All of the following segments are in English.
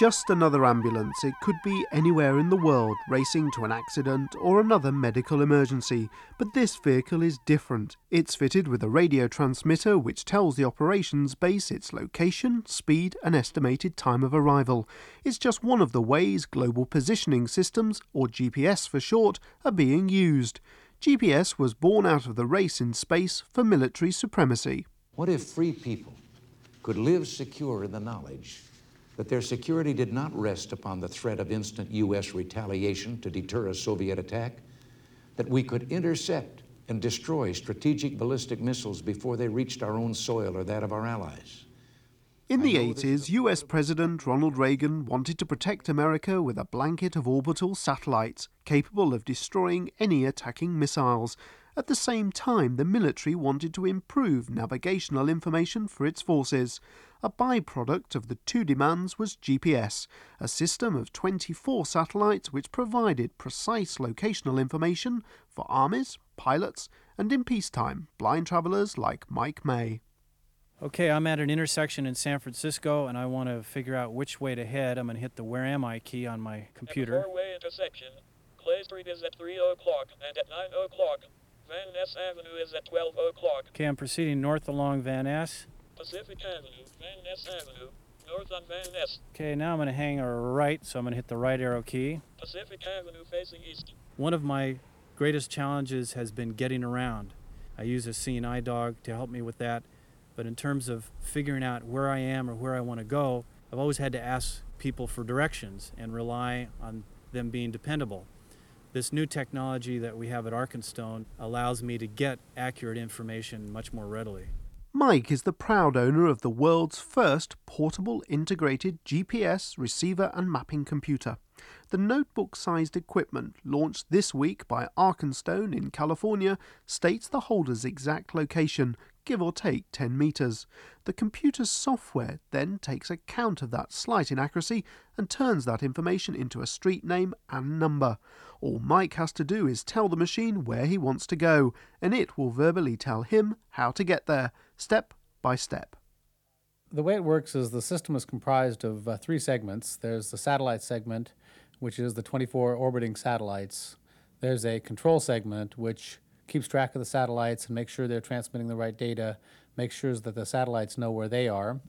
just another ambulance. It could be anywhere in the world, racing to an accident or another medical emergency. But this vehicle is different. It's fitted with a radio transmitter which tells the operations base its location, speed, and estimated time of arrival. It's just one of the ways global positioning systems, or GPS for short, are being used. GPS was born out of the race in space for military supremacy. What if free people could live secure in the knowledge that their security did not rest upon the threat of instant U.S. retaliation to deter a Soviet attack, that we could intercept and destroy strategic ballistic missiles before they reached our own soil or that of our allies. In the 80s, US President Ronald Reagan wanted to protect America with a blanket of orbital satellites capable of destroying any attacking missiles. At the same time, the military wanted to improve navigational information for its forces. A byproduct of the two demands was GPS, a system of 24 satellites which provided precise locational information for armies, pilots, and in peacetime, blind travelers like Mike May. Okay, I'm at an intersection in San Francisco and I want to figure out which way to head. I'm going to hit the Where Am I key on my computer. Four-way intersection. Clay Street is at 3 o'clock and at 9 o'clock. Van Ness Avenue is at 12 o'clock. Okay, I'm proceeding north along Van Ness. Pacific Avenue, Van Ness Avenue, north on Van Ness. Okay, now I'm going to hang a right, so I'm going to hit the right arrow key. Pacific Avenue facing east. One of my greatest challenges has been getting around. I use a eye dog to help me with that, but in terms of figuring out where I am or where I want to go, I've always had to ask people for directions and rely on them being dependable. This new technology that we have at Arkenstone allows me to get accurate information much more readily. Mike is the proud owner of the world's first portable integrated GPS receiver and mapping computer. The notebook sized equipment, launched this week by Arkenstone in California, states the holder's exact location, give or take 10 metres. The computer's software then takes account of that slight inaccuracy and turns that information into a street name and number. All Mike has to do is tell the machine where he wants to go, and it will verbally tell him how to get there, step by step. The way it works is the system is comprised of uh, three segments. There's the satellite segment, which is the 24 orbiting satellites. There's a control segment, which keeps track of the satellites and makes sure they're transmitting the right data, makes sure that the satellites know where they are.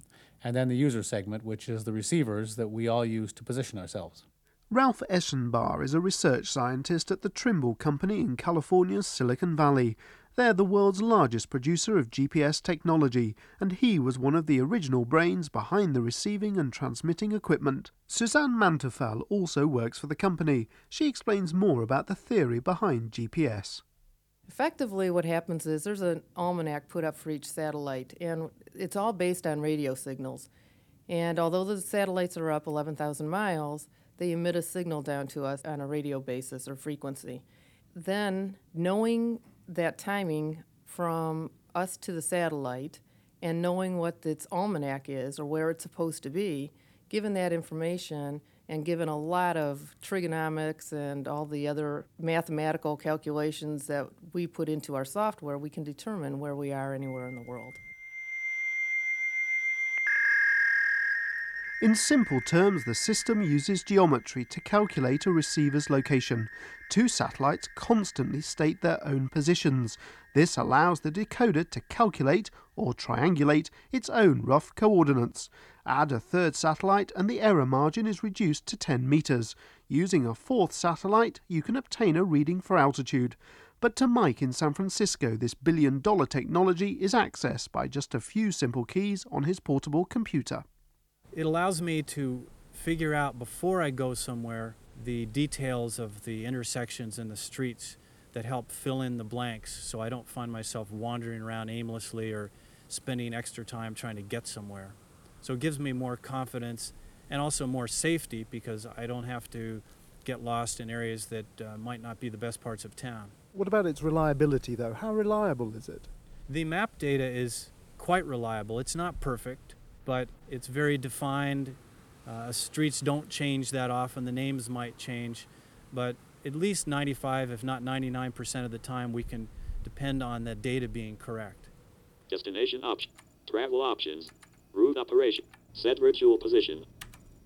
And then the user segment, which is the receivers that we all use to position ourselves. Ralph Eschenbach is a research scientist at the Trimble Company in California's Silicon Valley. They're the world's largest producer of GPS technology, and he was one of the original brains behind the receiving and transmitting equipment. Suzanne Manteuffel also works for the company. She explains more about the theory behind GPS. Effectively, what happens is there's an almanac put up for each satellite, and it's all based on radio signals. And although the satellites are up 11,000 miles, they emit a signal down to us on a radio basis or frequency. Then, knowing that timing from us to the satellite and knowing what its almanac is or where it's supposed to be, given that information and given a lot of trigonomics and all the other mathematical calculations that we put into our software, we can determine where we are anywhere in the world. In simple terms, the system uses geometry to calculate a receiver's location. Two satellites constantly state their own positions. This allows the decoder to calculate or triangulate its own rough coordinates. Add a third satellite and the error margin is reduced to 10 metres. Using a fourth satellite, you can obtain a reading for altitude. But to Mike in San Francisco, this billion dollar technology is accessed by just a few simple keys on his portable computer. It allows me to figure out before I go somewhere the details of the intersections and the streets that help fill in the blanks so I don't find myself wandering around aimlessly or spending extra time trying to get somewhere. So it gives me more confidence and also more safety because I don't have to get lost in areas that uh, might not be the best parts of town. What about its reliability, though? How reliable is it? The map data is quite reliable. It's not perfect but it's very defined. Uh, streets don't change that often. The names might change, but at least 95, if not 99% of the time, we can depend on the data being correct. Destination option, travel options, route operation, set virtual position.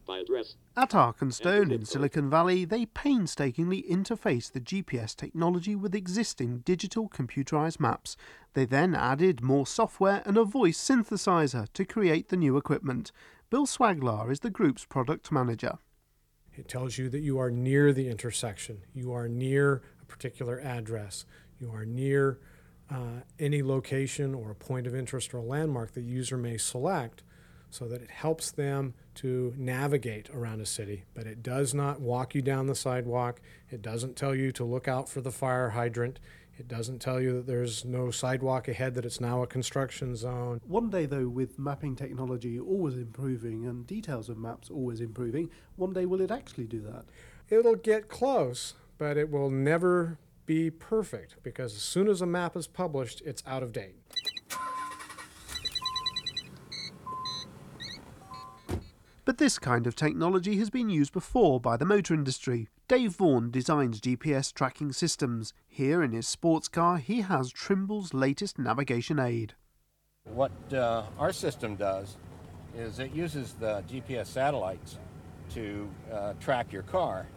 by address. At Arkenstone in Silicon Valley, they painstakingly interface the GPS technology with existing digital computerized maps. They then added more software and a voice synthesizer to create the new equipment. Bill Swaglar is the group's product manager. It tells you that you are near the intersection, you are near a particular address, you are near uh, any location or a point of interest or a landmark that the user may select so that it helps them to navigate around a city. But it does not walk you down the sidewalk, it doesn't tell you to look out for the fire hydrant. It doesn't tell you that there's no sidewalk ahead, that it's now a construction zone. One day, though, with mapping technology always improving and details of maps always improving, one day will it actually do that? It'll get close, but it will never be perfect because as soon as a map is published, it's out of date. But this kind of technology has been used before by the motor industry. Dave Vaughan designs GPS tracking systems. Here in his sports car, he has Trimble's latest navigation aid. What uh, our system does is it uses the GPS satellites to uh, track your car,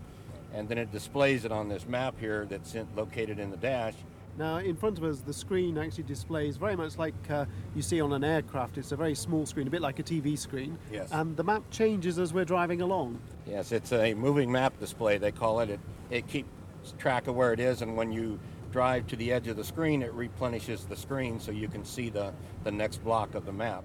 and then it displays it on this map here that's located in the dash. Now, in front of us, the screen actually displays very much like uh, you see on an aircraft. It's a very small screen, a bit like a TV screen. Yes. And the map changes as we're driving along. Yes, it's a moving map display, they call it. It, it keeps track of where it is, and when you drive to the edge of the screen, it replenishes the screen so you can see the, the next block of the map.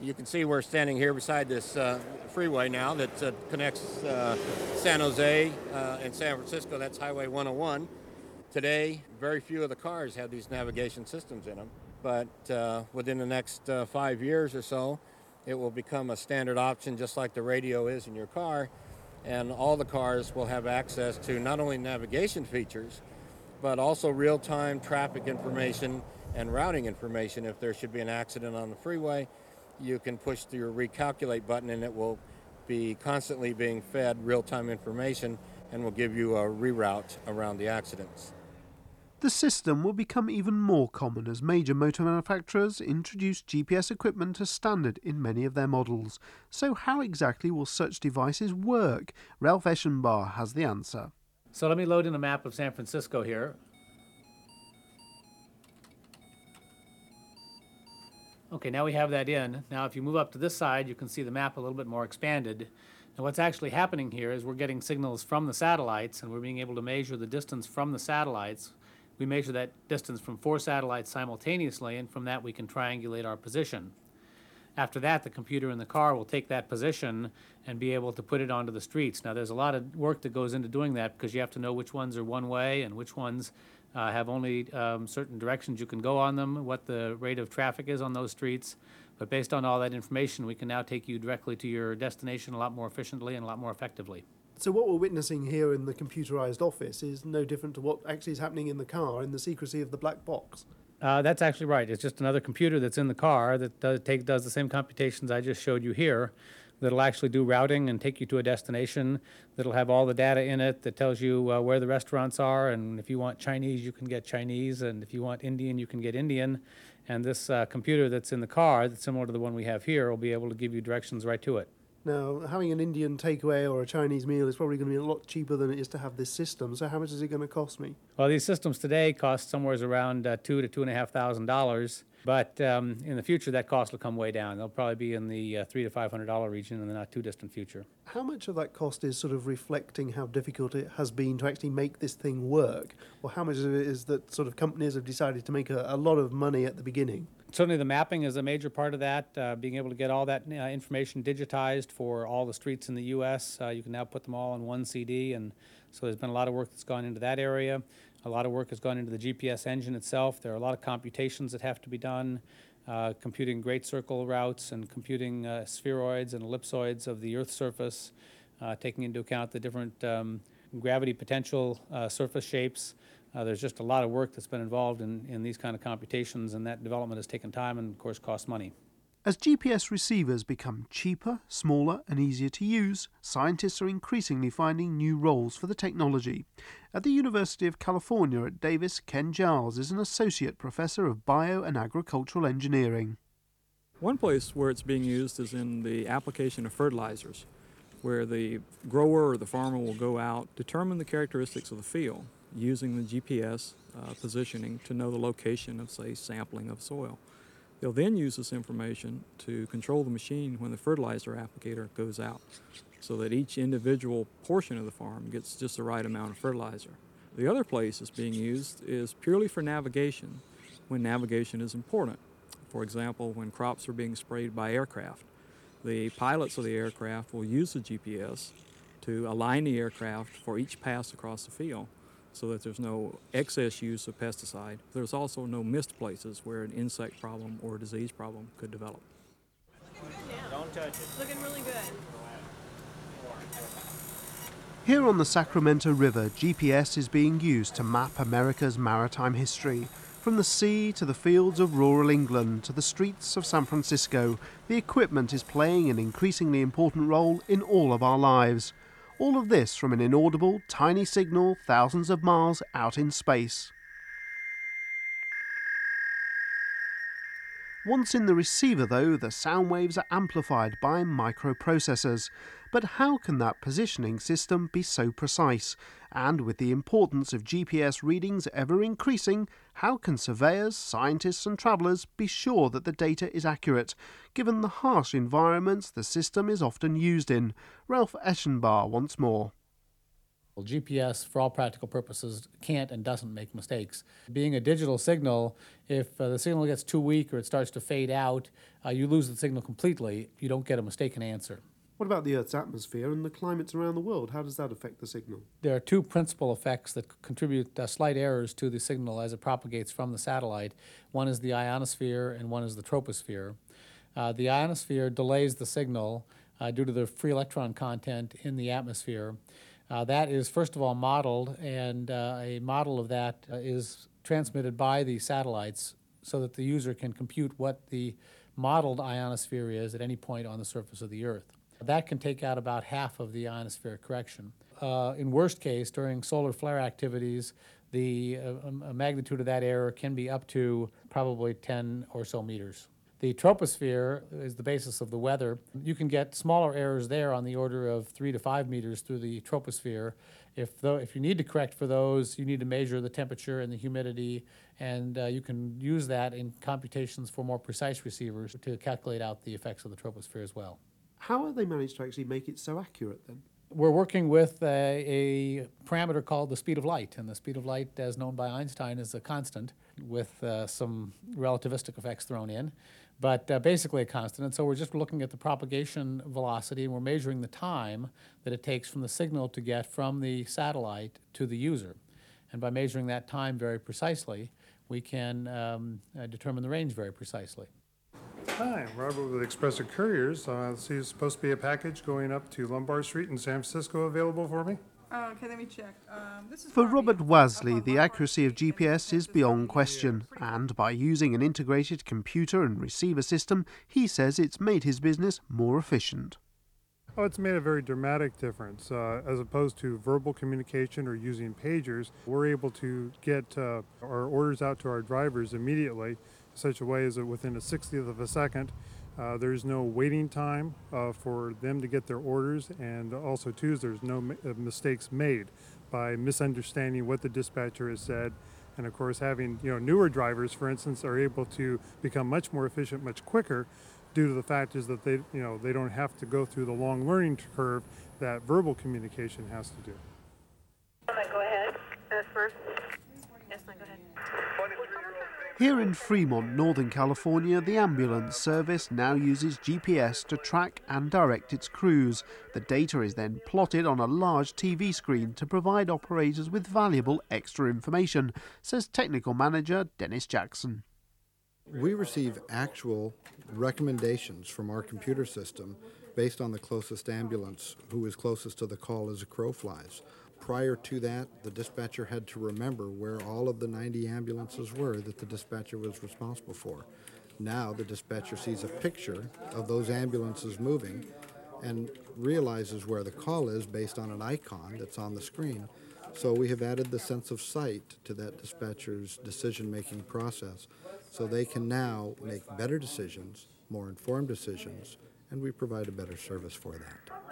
You can see we're standing here beside this uh, freeway now that uh, connects uh, San Jose uh, and San Francisco. That's Highway 101. Today, very few of the cars have these navigation systems in them, but uh, within the next uh, five years or so, it will become a standard option just like the radio is in your car, and all the cars will have access to not only navigation features, but also real time traffic information and routing information if there should be an accident on the freeway you can push your recalculate button and it will be constantly being fed real-time information and will give you a reroute around the accidents. The system will become even more common as major motor manufacturers introduce GPS equipment as standard in many of their models. So, how exactly will such devices work? Ralph Eschenbach has the answer. So let me load in a map of San Francisco here. Okay, now we have that in. Now if you move up to this side, you can see the map a little bit more expanded. And what's actually happening here is we're getting signals from the satellites and we're being able to measure the distance from the satellites. We measure that distance from four satellites simultaneously and from that we can triangulate our position. After that, the computer in the car will take that position and be able to put it onto the streets. Now, there's a lot of work that goes into doing that because you have to know which ones are one way and which ones uh, have only um, certain directions you can go on them, what the rate of traffic is on those streets. But based on all that information, we can now take you directly to your destination a lot more efficiently and a lot more effectively. So, what we're witnessing here in the computerized office is no different to what actually is happening in the car in the secrecy of the black box. Uh, that's actually right. It's just another computer that's in the car that does, take, does the same computations I just showed you here. That'll actually do routing and take you to a destination. That'll have all the data in it that tells you uh, where the restaurants are. And if you want Chinese, you can get Chinese. And if you want Indian, you can get Indian. And this uh, computer that's in the car, that's similar to the one we have here, will be able to give you directions right to it. Now, having an Indian takeaway or a Chinese meal is probably going to be a lot cheaper than it is to have this system. So, how much is it going to cost me? Well, these systems today cost somewhere around uh, two to two and a half thousand dollars. But um, in the future, that cost will come way down. They'll probably be in the uh, three to five hundred dollar region in the not too distant future. How much of that cost is sort of reflecting how difficult it has been to actually make this thing work, or how much of it is that sort of companies have decided to make a, a lot of money at the beginning? Certainly, the mapping is a major part of that. Uh, being able to get all that uh, information digitized for all the streets in the U.S., uh, you can now put them all on one CD, and so there's been a lot of work that's gone into that area. A lot of work has gone into the GPS engine itself. There are a lot of computations that have to be done, uh, computing great circle routes and computing uh, spheroids and ellipsoids of the Earth's surface, uh, taking into account the different um, gravity potential surface shapes. Uh, there's just a lot of work that's been involved in, in these kind of computations, and that development has taken time and, of course, cost money. As GPS receivers become cheaper, smaller, and easier to use, scientists are increasingly finding new roles for the technology. At the University of California at Davis, Ken Giles is an associate professor of bio and agricultural engineering. One place where it's being used is in the application of fertilizers, where the grower or the farmer will go out, determine the characteristics of the field using the GPS uh, positioning to know the location of, say, sampling of soil. They'll then use this information to control the machine when the fertilizer applicator goes out so that each individual portion of the farm gets just the right amount of fertilizer. The other place it's being used is purely for navigation when navigation is important. For example, when crops are being sprayed by aircraft, the pilots of the aircraft will use the GPS to align the aircraft for each pass across the field so that there's no excess use of pesticide. There's also no missed places where an insect problem or a disease problem could develop. Don't touch it. Looking really good. Here on the Sacramento River, GPS is being used to map America's maritime history. From the sea to the fields of rural England to the streets of San Francisco, the equipment is playing an increasingly important role in all of our lives. All of this from an inaudible, tiny signal thousands of miles out in space. Once in the receiver, though, the sound waves are amplified by microprocessors. But how can that positioning system be so precise? And with the importance of GPS readings ever increasing, how can surveyors, scientists, and travellers be sure that the data is accurate, given the harsh environments the system is often used in? Ralph Eschenbach once more. Well, GPS, for all practical purposes, can't and doesn't make mistakes. Being a digital signal, if uh, the signal gets too weak or it starts to fade out, uh, you lose the signal completely. You don't get a mistaken answer. What about the Earth's atmosphere and the climates around the world? How does that affect the signal? There are two principal effects that contribute uh, slight errors to the signal as it propagates from the satellite. One is the ionosphere and one is the troposphere. Uh, the ionosphere delays the signal uh, due to the free electron content in the atmosphere. Uh, that is, first of all, modeled, and uh, a model of that uh, is transmitted by the satellites so that the user can compute what the modeled ionosphere is at any point on the surface of the Earth. That can take out about half of the ionosphere correction. Uh, in worst case, during solar flare activities, the uh, magnitude of that error can be up to probably 10 or so meters. The troposphere is the basis of the weather. You can get smaller errors there on the order of three to five meters through the troposphere. If, though, if you need to correct for those, you need to measure the temperature and the humidity, and uh, you can use that in computations for more precise receivers to calculate out the effects of the troposphere as well. How have they managed to actually make it so accurate then? We're working with a, a, parameter called the speed of light, and the speed of light, as known by Einstein, is a constant with uh, some relativistic effects thrown in but uh, basically a constant. And so we're just looking at the propagation velocity and we're measuring the time that it takes from the signal to get from the satellite to the user. And by measuring that time very precisely, we can um, uh, determine the range very precisely. Hi, I'm Robert with Express Couriers. Uh, see, it's supposed to be a package going up to Lombard Street in San Francisco available for me? Oh, okay, let me check. Um, this is For Robert Wasley, the accuracy of GPS is beyond question, and by using an integrated computer and receiver system, he says it's made his business more efficient. Oh, it's made a very dramatic difference. Uh, as opposed to verbal communication or using pagers, we're able to get uh, our orders out to our drivers immediately in such a way as that within a 60th of a second, uh, there's no waiting time uh, for them to get their orders, and also, too, there's no mi- uh, mistakes made by misunderstanding what the dispatcher has said. And of course, having you know newer drivers, for instance, are able to become much more efficient, much quicker, due to the fact is that they you know they don't have to go through the long learning curve that verbal communication has to do. Go ahead. Uh, first. Yes, go ahead. Here in Fremont, Northern California, the ambulance service now uses GPS to track and direct its crews. The data is then plotted on a large TV screen to provide operators with valuable extra information, says technical manager Dennis Jackson. We receive actual recommendations from our computer system based on the closest ambulance who is closest to the call as a crow flies. Prior to that, the dispatcher had to remember where all of the 90 ambulances were that the dispatcher was responsible for. Now the dispatcher sees a picture of those ambulances moving and realizes where the call is based on an icon that's on the screen. So we have added the sense of sight to that dispatcher's decision making process So they can now make better decisions, more informed decisions, and we provide a better service for that.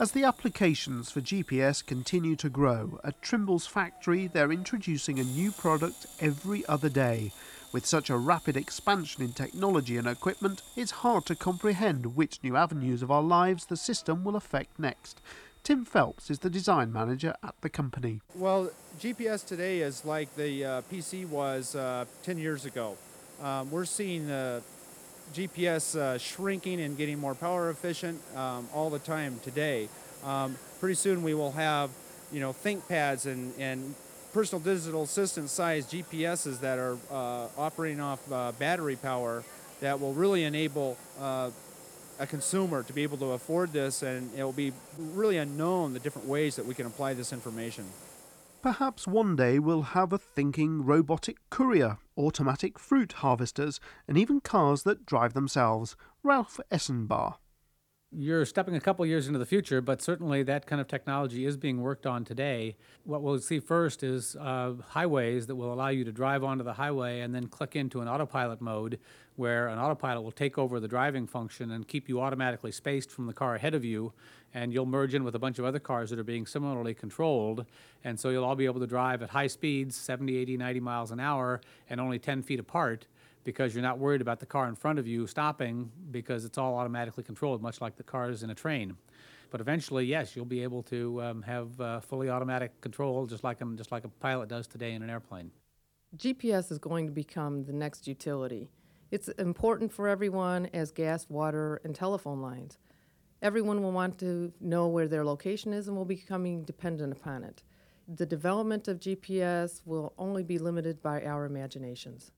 As the applications for GPS continue to grow, at Trimble's factory they're introducing a new product every other day. With such a rapid expansion in technology and equipment, it's hard to comprehend which new avenues of our lives the system will affect next. Tim Phelps is the design manager at the company. Well, GPS today is like the uh, PC was uh, 10 years ago. Um, we're seeing the GPS uh, shrinking and getting more power efficient um, all the time today. Um, pretty soon we will have, you know, ThinkPads and, and personal digital assistant sized GPSs that are uh, operating off uh, battery power that will really enable uh, a consumer to be able to afford this and it will be really unknown the different ways that we can apply this information. Perhaps one day we'll have a thinking robotic courier, automatic fruit harvesters, and even cars that drive themselves. Ralph Eschenbach. You're stepping a couple years into the future, but certainly that kind of technology is being worked on today. What we'll see first is uh, highways that will allow you to drive onto the highway and then click into an autopilot mode where an autopilot will take over the driving function and keep you automatically spaced from the car ahead of you. And you'll merge in with a bunch of other cars that are being similarly controlled. And so you'll all be able to drive at high speeds, 70, 80, 90 miles an hour, and only 10 feet apart because you're not worried about the car in front of you stopping because it's all automatically controlled, much like the cars in a train. But eventually, yes, you'll be able to um, have uh, fully automatic control, just like um, just like a pilot does today in an airplane. GPS is going to become the next utility. It's important for everyone as gas, water, and telephone lines. Everyone will want to know where their location is and will be becoming dependent upon it. The development of GPS will only be limited by our imaginations.